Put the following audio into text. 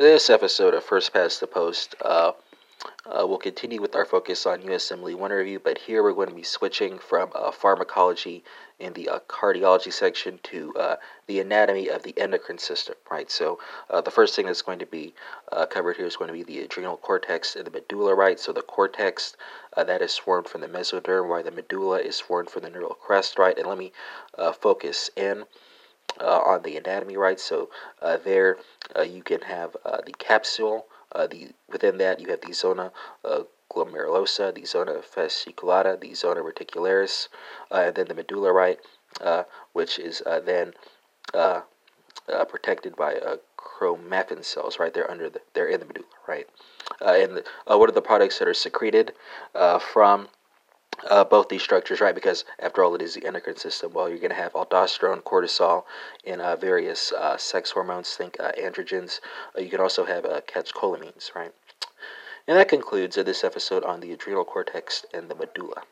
This episode of First Past the Post uh, uh, we'll continue with our focus on USMLE 1 review, but here we're going to be switching from uh, pharmacology in the uh, cardiology section to uh, the anatomy of the endocrine system, right? So uh, the first thing that's going to be covered here is going to be the adrenal cortex and the medulla, right? So the cortex that is formed from the mesoderm, while the medulla is formed from the neural crest, right? And let me focus in. On the anatomy, right? So there you can have the capsule, uh, the within that you have the zona uh, glomerulosa, the zona fasciculata, the zona reticularis, uh, and then the medulla, right, uh, which is uh, then uh, protected by chromaffin cells, right? They're under the, they're in the medulla, right? and the, what are the products that are secreted from uh, both these structures, right? Because after all, it is the endocrine system. Well, you're going to have aldosterone, cortisol, and uh, various uh, sex hormones, think uh, androgens. Uh, you can also have uh, catecholamines, right? And that concludes this episode on the adrenal cortex and the medulla.